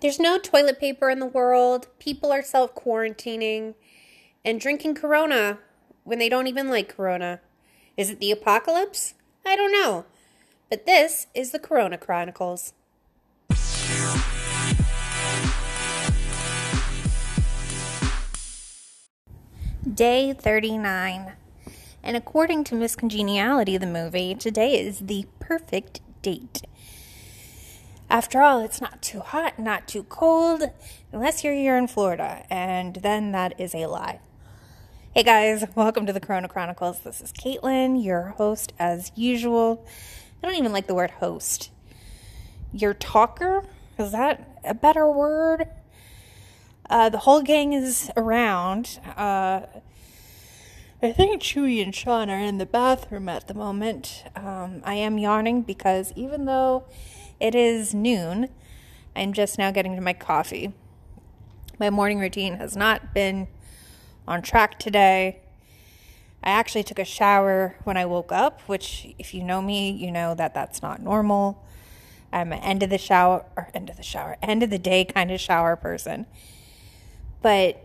There's no toilet paper in the world. People are self quarantining and drinking Corona when they don't even like Corona. Is it the apocalypse? I don't know. But this is the Corona Chronicles. Day 39. And according to Miss Congeniality, the movie, today is the perfect date. After all, it's not too hot, not too cold, unless you're here in Florida, and then that is a lie. Hey guys, welcome to the Corona Chronicles. This is Caitlin, your host as usual. I don't even like the word host. Your talker? Is that a better word? Uh, the whole gang is around. Uh, I think Chewy and Sean are in the bathroom at the moment. Um, I am yawning because even though it is noon. I'm just now getting to my coffee. My morning routine has not been on track today. I actually took a shower when I woke up, which, if you know me, you know that that's not normal. I'm an end of the shower, or end of the shower, end of the day kind of shower person. But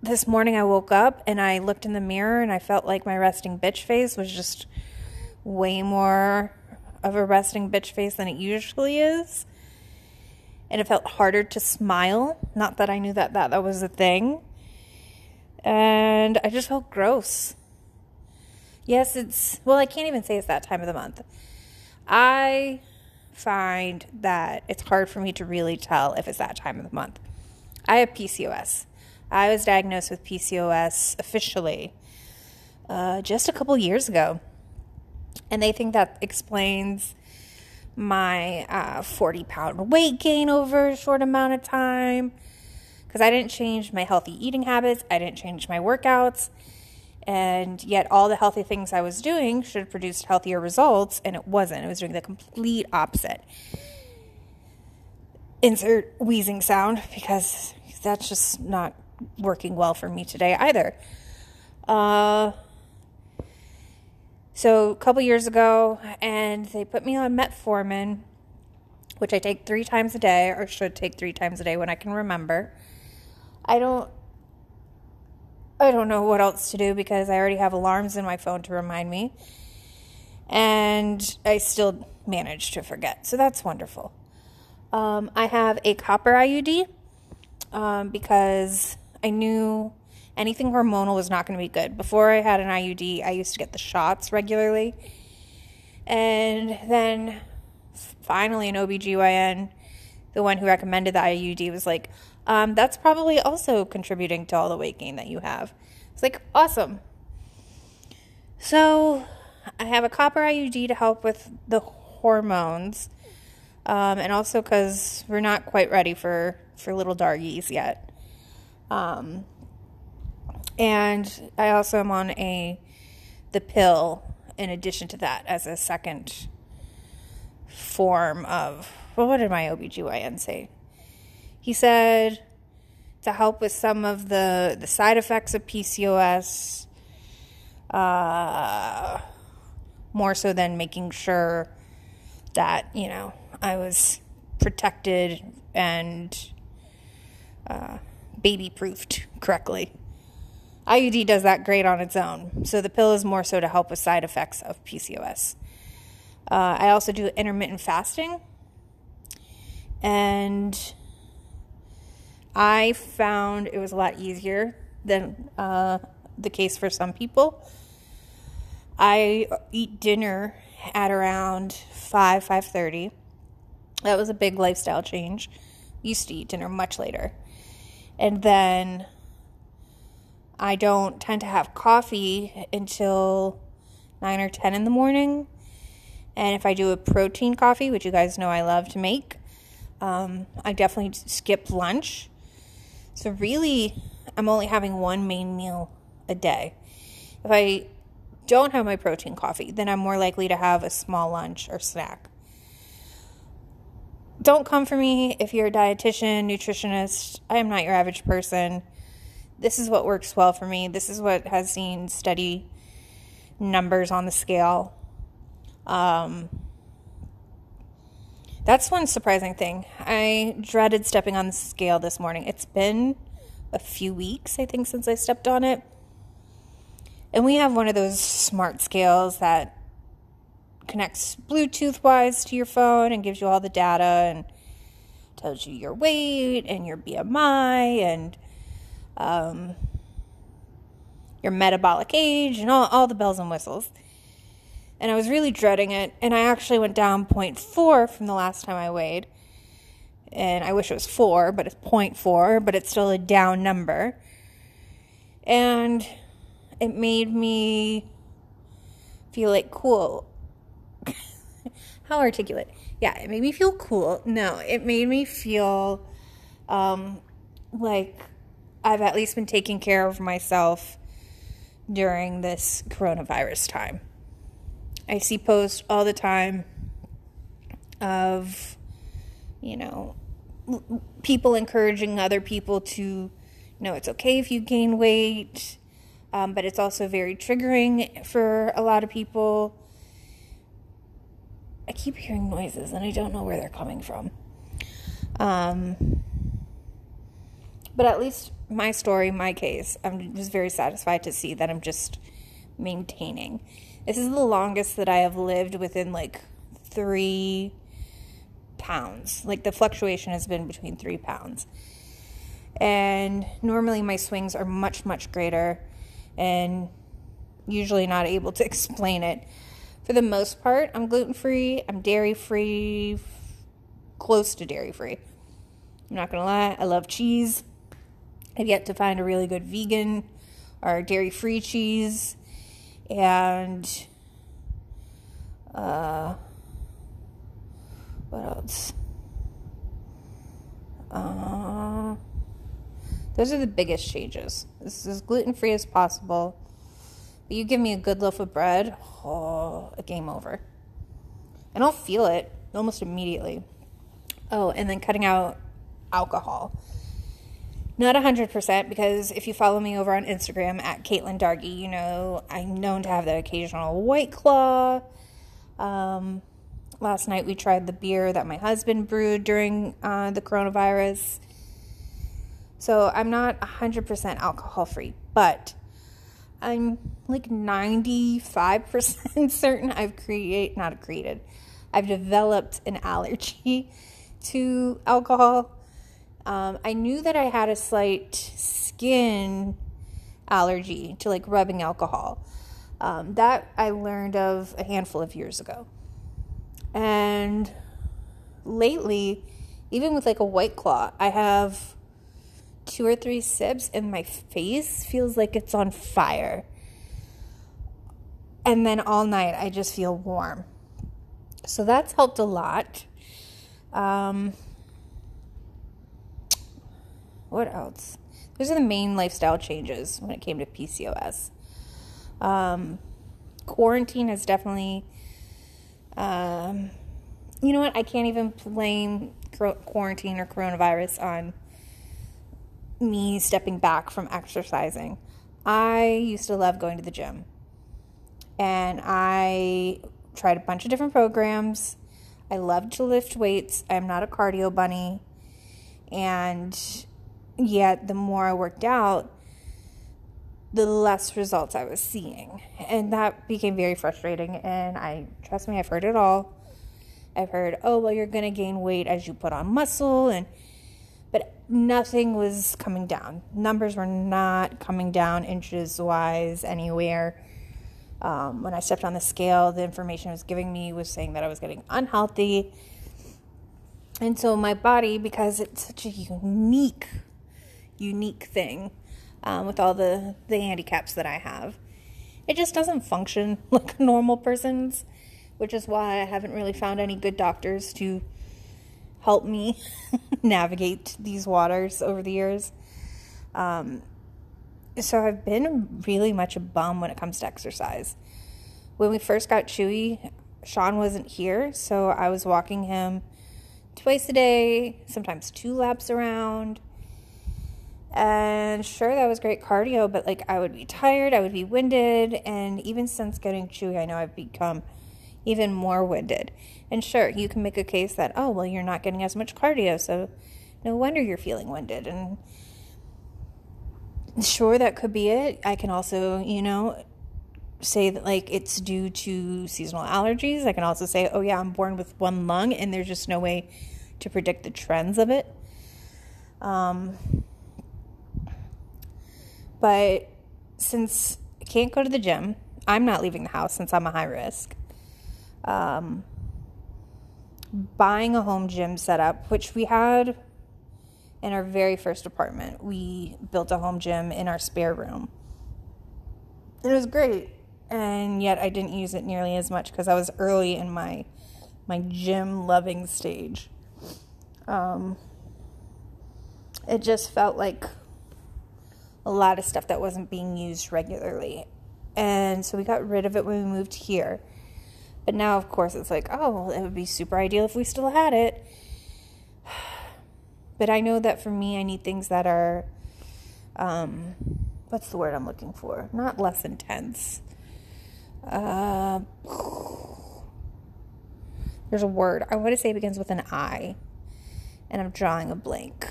this morning I woke up and I looked in the mirror and I felt like my resting bitch face was just way more of a resting bitch face than it usually is. And it felt harder to smile. Not that I knew that that, that was a thing. And I just felt gross. Yes, it's, well, I can't even say it's that time of the month. I find that it's hard for me to really tell if it's that time of the month. I have PCOS. I was diagnosed with PCOS officially uh, just a couple years ago. And they think that explains my uh, 40 pound weight gain over a short amount of time. Because I didn't change my healthy eating habits, I didn't change my workouts. And yet, all the healthy things I was doing should have produced healthier results, and it wasn't. It was doing the complete opposite. Insert wheezing sound because that's just not working well for me today either. Uh, so a couple years ago, and they put me on metformin, which I take three times a day, or should take three times a day when I can remember. I don't. I don't know what else to do because I already have alarms in my phone to remind me. And I still manage to forget. So that's wonderful. Um, I have a copper IUD um, because I knew anything hormonal was not going to be good. Before I had an IUD, I used to get the shots regularly. And then finally, an OBGYN, the one who recommended the IUD, was like, um, that's probably also contributing to all the weight gain that you have. It's like, awesome. So I have a copper IUD to help with the hormones. Um, and also because we're not quite ready for, for little doggies yet. Um, and I also am on a the pill in addition to that as a second form of well what did my OBGYN say? He said to help with some of the the side effects of PCOS uh, more so than making sure that, you know, I was protected and uh, baby proofed correctly. IUD does that great on its own. So the pill is more so to help with side effects of PCOS. Uh, I also do intermittent fasting. And I found it was a lot easier than uh, the case for some people. I eat dinner at around 5 5:30. That was a big lifestyle change. Used to eat dinner much later. And then I don't tend to have coffee until 9 or 10 in the morning. And if I do a protein coffee, which you guys know I love to make, um, I definitely skip lunch. So, really, I'm only having one main meal a day. If I don't have my protein coffee, then I'm more likely to have a small lunch or snack. Don't come for me if you're a dietitian, nutritionist. I am not your average person this is what works well for me. This is what has seen steady numbers on the scale. Um, That's one surprising thing. I dreaded stepping on the scale this morning. It's been a few weeks, I think, since I stepped on it. And we have one of those smart scales that connects Bluetooth wise to your phone and gives you all the data and tells you your weight and your BMI and um, your metabolic age and all, all the bells and whistles. And I was really dreading it. And I actually went down 0.4 from the last time I weighed. And I wish it was 4, but it's 0.4, but it's still a down number. And it made me feel like cool. How articulate. Yeah, it made me feel cool. No, it made me feel um, like I've at least been taking care of myself during this coronavirus time. I see posts all the time of, you know, people encouraging other people to, you know, it's okay if you gain weight, um, but it's also very triggering for a lot of people. I keep hearing noises and I don't know where they're coming from. Um, but at least my story, my case, I'm just very satisfied to see that I'm just maintaining. This is the longest that I have lived within like three pounds. Like the fluctuation has been between three pounds. And normally my swings are much, much greater and usually not able to explain it. For the most part, I'm gluten free, I'm dairy free, close to dairy free. I'm not gonna lie, I love cheese. I've yet to find a really good vegan or dairy free cheese. And uh, what else? Uh, those are the biggest changes. This is as gluten free as possible. But you give me a good loaf of bread, oh, a game over. And I'll feel it almost immediately. Oh, and then cutting out alcohol. Not 100% because if you follow me over on Instagram at Caitlin Dargy, you know I'm known to have the occasional White Claw. Um, last night we tried the beer that my husband brewed during uh, the coronavirus. So I'm not 100% alcohol free, but I'm like 95% certain I've created, not created, I've developed an allergy to alcohol um, I knew that I had a slight skin allergy to like rubbing alcohol. Um, that I learned of a handful of years ago. And lately, even with like a white claw, I have two or three sips and my face feels like it's on fire. And then all night, I just feel warm. So that's helped a lot. Um, what else? Those are the main lifestyle changes when it came to PCOS. Um, quarantine has definitely, um, you know what? I can't even blame quarantine or coronavirus on me stepping back from exercising. I used to love going to the gym. And I tried a bunch of different programs. I loved to lift weights. I'm not a cardio bunny. And Yet, the more I worked out, the less results I was seeing. And that became very frustrating. And I, trust me, I've heard it all. I've heard, oh, well, you're going to gain weight as you put on muscle. And, but nothing was coming down. Numbers were not coming down inches wise anywhere. Um, when I stepped on the scale, the information it was giving me was saying that I was getting unhealthy. And so my body, because it's such a unique unique thing um, with all the, the handicaps that I have. It just doesn't function like a normal person's, which is why I haven't really found any good doctors to help me navigate these waters over the years. Um, so I've been really much a bum when it comes to exercise. When we first got Chewy, Sean wasn't here, so I was walking him twice a day, sometimes two laps around. And sure, that was great cardio, but like I would be tired, I would be winded, and even since getting chewy, I know I've become even more winded. And sure, you can make a case that, oh, well, you're not getting as much cardio, so no wonder you're feeling winded. And sure, that could be it. I can also, you know, say that like it's due to seasonal allergies. I can also say, oh, yeah, I'm born with one lung, and there's just no way to predict the trends of it. Um, but since I can't go to the gym, I'm not leaving the house since I'm a high risk. Um, buying a home gym setup, which we had in our very first apartment. We built a home gym in our spare room. It was great, and yet I didn't use it nearly as much because I was early in my my gym loving stage. Um, it just felt like a lot of stuff that wasn't being used regularly. And so we got rid of it when we moved here. But now, of course, it's like, oh, it would be super ideal if we still had it. But I know that for me, I need things that are, um, what's the word I'm looking for? Not less intense. Uh, there's a word. I want to say it begins with an I. And I'm drawing a blank.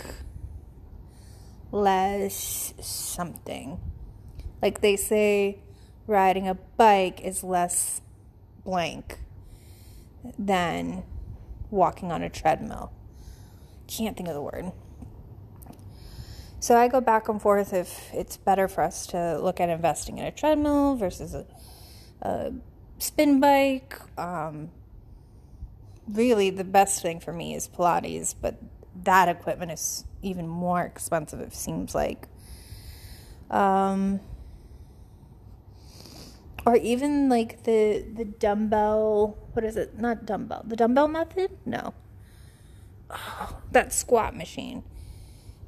Less something. Like they say, riding a bike is less blank than walking on a treadmill can't think of the word. So I go back and forth if it's better for us to look at investing in a treadmill versus a, a spin bike. Um, really, the best thing for me is Pilates, but that equipment is even more expensive, it seems like. Um, or even like the the dumbbell what is it not dumbbell the dumbbell method no that squat machine.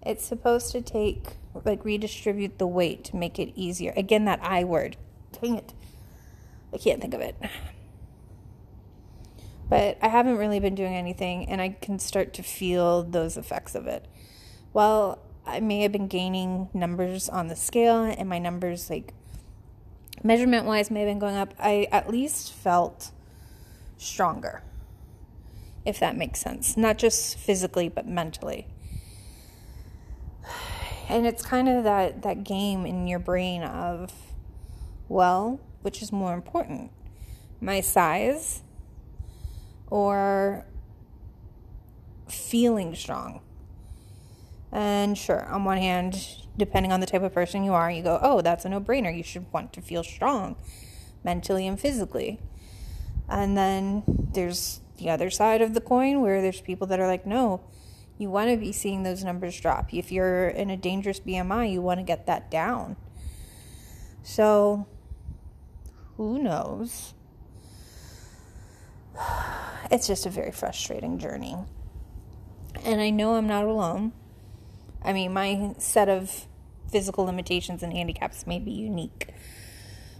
It's supposed to take, like, redistribute the weight to make it easier. Again, that I word. Dang it. I can't think of it. But I haven't really been doing anything, and I can start to feel those effects of it. Well, I may have been gaining numbers on the scale, and my numbers, like, measurement wise, may have been going up. I at least felt stronger if that makes sense. Not just physically, but mentally. And it's kind of that, that game in your brain of, well, which is more important? My size or feeling strong? And sure, on one hand, depending on the type of person you are, you go, oh, that's a no brainer. You should want to feel strong mentally and physically. And then there's the other side of the coin where there's people that are like, no, you want to be seeing those numbers drop. If you're in a dangerous BMI, you want to get that down. So, who knows? It's just a very frustrating journey. And I know I'm not alone. I mean, my set of physical limitations and handicaps may be unique.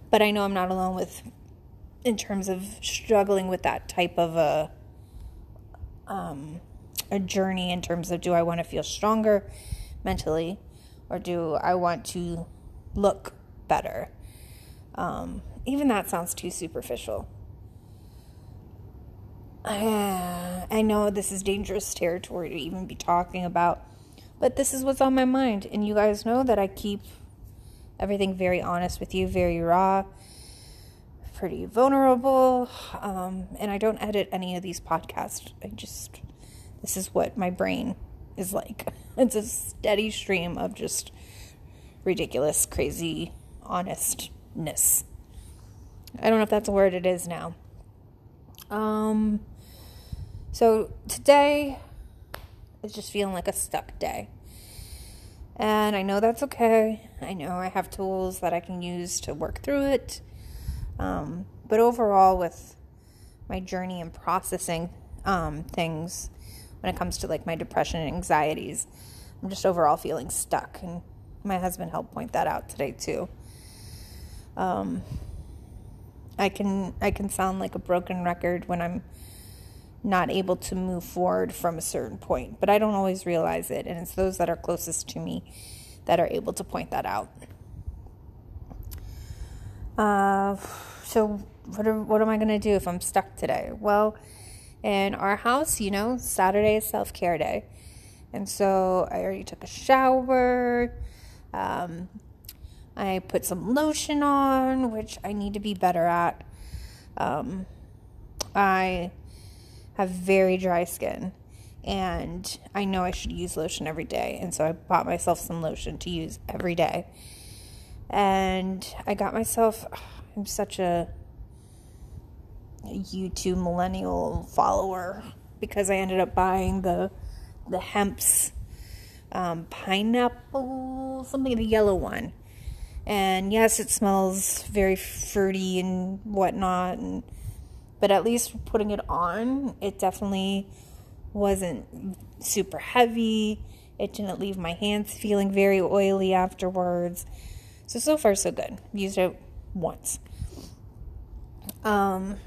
But I know I'm not alone with in terms of struggling with that type of a um, a journey in terms of do I want to feel stronger mentally or do I want to look better? Um, even that sounds too superficial. I know this is dangerous territory to even be talking about, but this is what's on my mind. And you guys know that I keep everything very honest with you, very raw pretty vulnerable. Um, and I don't edit any of these podcasts. I just, this is what my brain is like. It's a steady stream of just ridiculous, crazy honestness. I don't know if that's a word it is now. Um, so today is just feeling like a stuck day. And I know that's okay. I know I have tools that I can use to work through it. Um, but overall, with my journey and processing um, things when it comes to like my depression and anxieties, I'm just overall feeling stuck. And my husband helped point that out today too. Um, I can I can sound like a broken record when I'm not able to move forward from a certain point, but I don't always realize it, and it's those that are closest to me that are able to point that out. Uh, so what, are, what am I to do if I'm stuck today? Well, in our house, you know, Saturday is self care day. And so I already took a shower. Um, I put some lotion on, which I need to be better at. Um, I have very dry skin and I know I should use lotion every day. And so I bought myself some lotion to use every day. And I got myself, I'm such a YouTube millennial follower because I ended up buying the the Hempz um, pineapple, something the yellow one. And yes, it smells very fruity and whatnot, and but at least putting it on, it definitely wasn't super heavy. It didn't leave my hands feeling very oily afterwards. So so far so good. Used it once. Um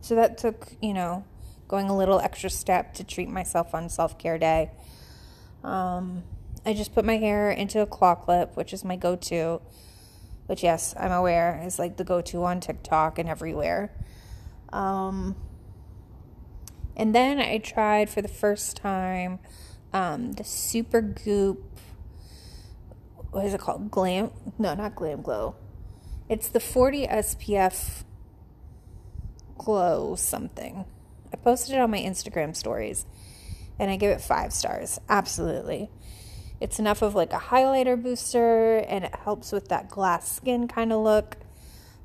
so that took, you know, going a little extra step to treat myself on self-care day. Um I just put my hair into a claw clip, which is my go-to, which yes, I'm aware is like the go-to on TikTok and everywhere. Um and then I tried for the first time um, the Supergoop. What is it called? Glam? No, not GlamGlow. It's the 40 SPF Glow something. I posted it on my Instagram stories and I give it five stars. Absolutely. It's enough of like a highlighter booster and it helps with that glass skin kind of look.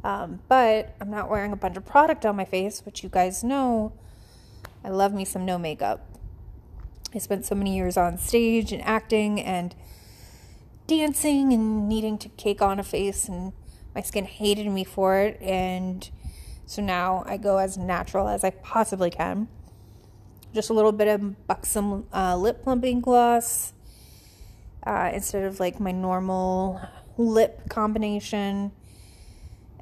Um, but I'm not wearing a bunch of product on my face, which you guys know I love me some no makeup. I spent so many years on stage and acting and dancing and needing to cake on a face, and my skin hated me for it. And so now I go as natural as I possibly can. Just a little bit of Buxom uh, lip plumping gloss uh, instead of like my normal lip combination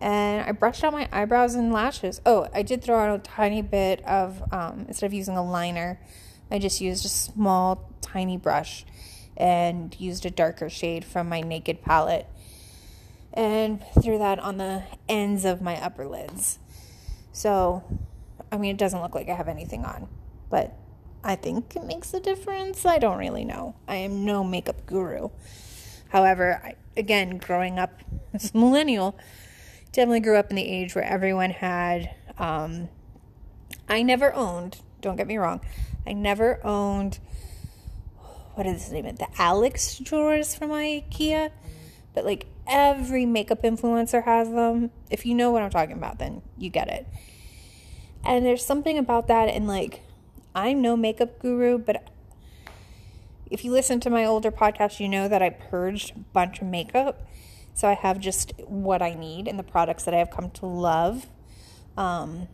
and I brushed out my eyebrows and lashes. Oh, I did throw on a tiny bit of, um, instead of using a liner, I just used a small, tiny brush and used a darker shade from my Naked palette and threw that on the ends of my upper lids. So, I mean, it doesn't look like I have anything on, but I think it makes a difference. I don't really know. I am no makeup guru. However, I, again, growing up as a millennial, definitely grew up in the age where everyone had. Um, I never owned. Don't get me wrong. I never owned. What is the name of it? The Alex drawers from IKEA. But like every makeup influencer has them. If you know what I'm talking about, then you get it. And there's something about that, and like, I'm no makeup guru, but if you listen to my older podcast, you know that I purged a bunch of makeup so I have just what I need and the products that I have come to love. Um,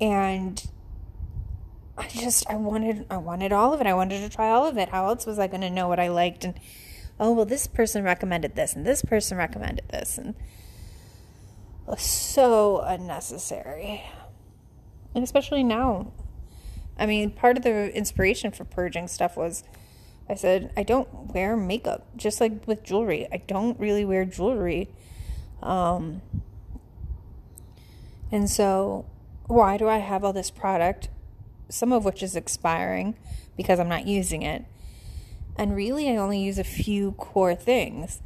and I just I wanted I wanted all of it. I wanted to try all of it. How else was I going to know what I liked and oh well this person recommended this and this person recommended this and so unnecessary. And especially now. I mean, part of the inspiration for purging stuff was I said, I don't wear makeup, just like with jewelry. I don't really wear jewelry. Um, and so, why do I have all this product, some of which is expiring because I'm not using it? And really, I only use a few core things.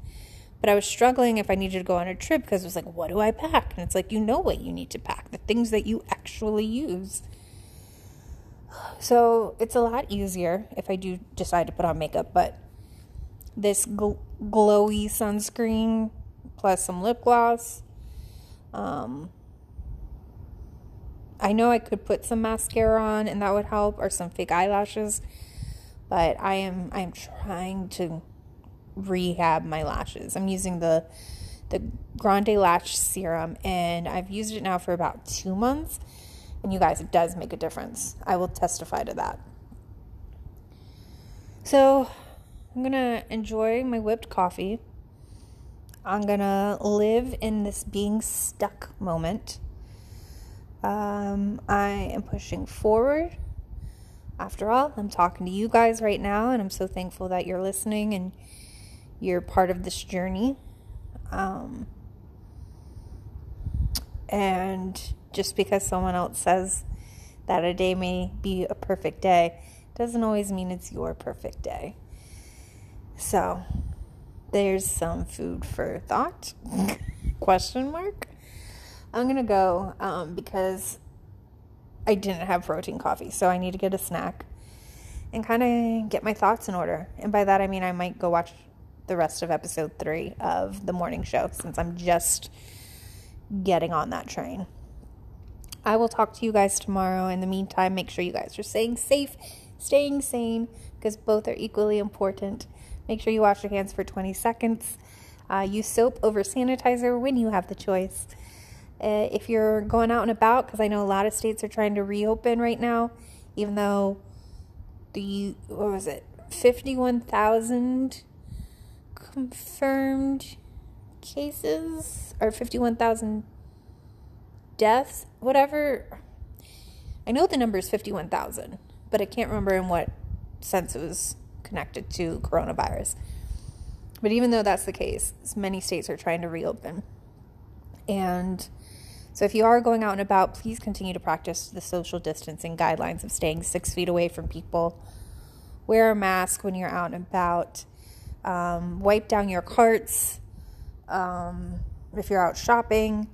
But I was struggling if I needed to go on a trip because it was like, what do I pack? And it's like, you know what you need to pack, the things that you actually use. So it's a lot easier if I do decide to put on makeup, but this gl- glowy sunscreen plus some lip gloss. Um, I know I could put some mascara on and that would help, or some fake eyelashes, but I am I am trying to rehab my lashes. I'm using the the Grande Lash Serum, and I've used it now for about two months and you guys, it does make a difference. I will testify to that. So, I'm going to enjoy my whipped coffee. I'm going to live in this being stuck moment. Um, I am pushing forward. After all, I'm talking to you guys right now, and I'm so thankful that you're listening and you're part of this journey. Um, And just because someone else says that a day may be a perfect day doesn't always mean it's your perfect day. So, there's some food for thought. Question mark. I'm gonna go um, because I didn't have protein coffee, so I need to get a snack and kind of get my thoughts in order. And by that I mean I might go watch the rest of episode three of the morning show since I'm just getting on that train. I will talk to you guys tomorrow. In the meantime, make sure you guys are staying safe, staying sane, because both are equally important. Make sure you wash your hands for 20 seconds. Uh, use soap over sanitizer when you have the choice. Uh, if you're going out and about, because I know a lot of states are trying to reopen right now, even though the, what was it, 51,000 confirmed cases or 51,000 deaths, whatever. I know the number is 51,000, but I can't remember in what sense it was connected to coronavirus. But even though that's the case, many states are trying to reopen. And so if you are going out and about, please continue to practice the social distancing guidelines of staying six feet away from people. Wear a mask when you're out and about. Um, wipe down your carts um, if you're out shopping.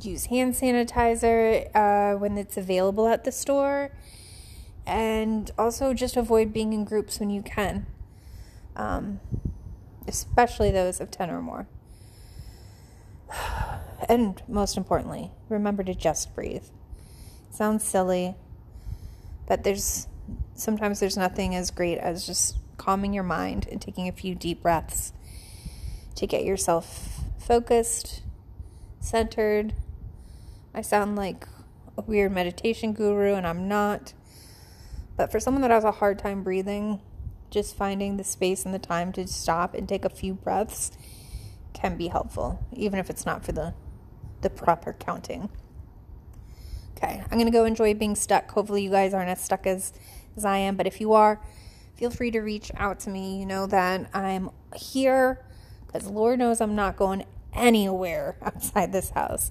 Use hand sanitizer uh, when it's available at the store. And also just avoid being in groups when you can, um, especially those of 10 or more. And most importantly, remember to just breathe. Sounds silly, but there's sometimes there's nothing as great as just calming your mind and taking a few deep breaths to get yourself focused, centered. I sound like a weird meditation guru, and I'm not. But for someone that has a hard time breathing, just finding the space and the time to stop and take a few breaths can be helpful, even if it's not for the, the proper counting. Okay, I'm to go enjoy being stuck. Hopefully, you guys aren't as stuck as, as I am, but if you are, feel free to reach out to me. You know that I'm here because Lord knows I'm not going anywhere outside this house.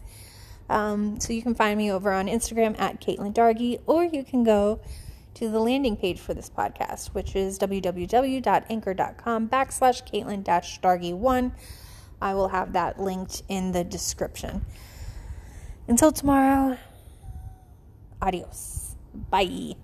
Um, so you can find me over on Instagram at Caitlin Dargy, or you can go to the landing page for this podcast, which is www.anchor.com backslash Caitlin Dargy one. I will have that linked in the description. Until tomorrow, adios. Bye.